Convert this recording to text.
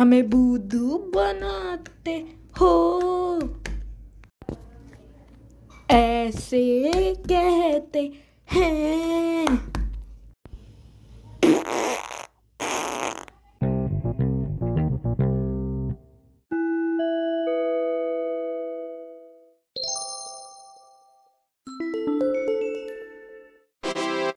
हमें बुद्धू बनाते हो। ऐसे कहते हैं।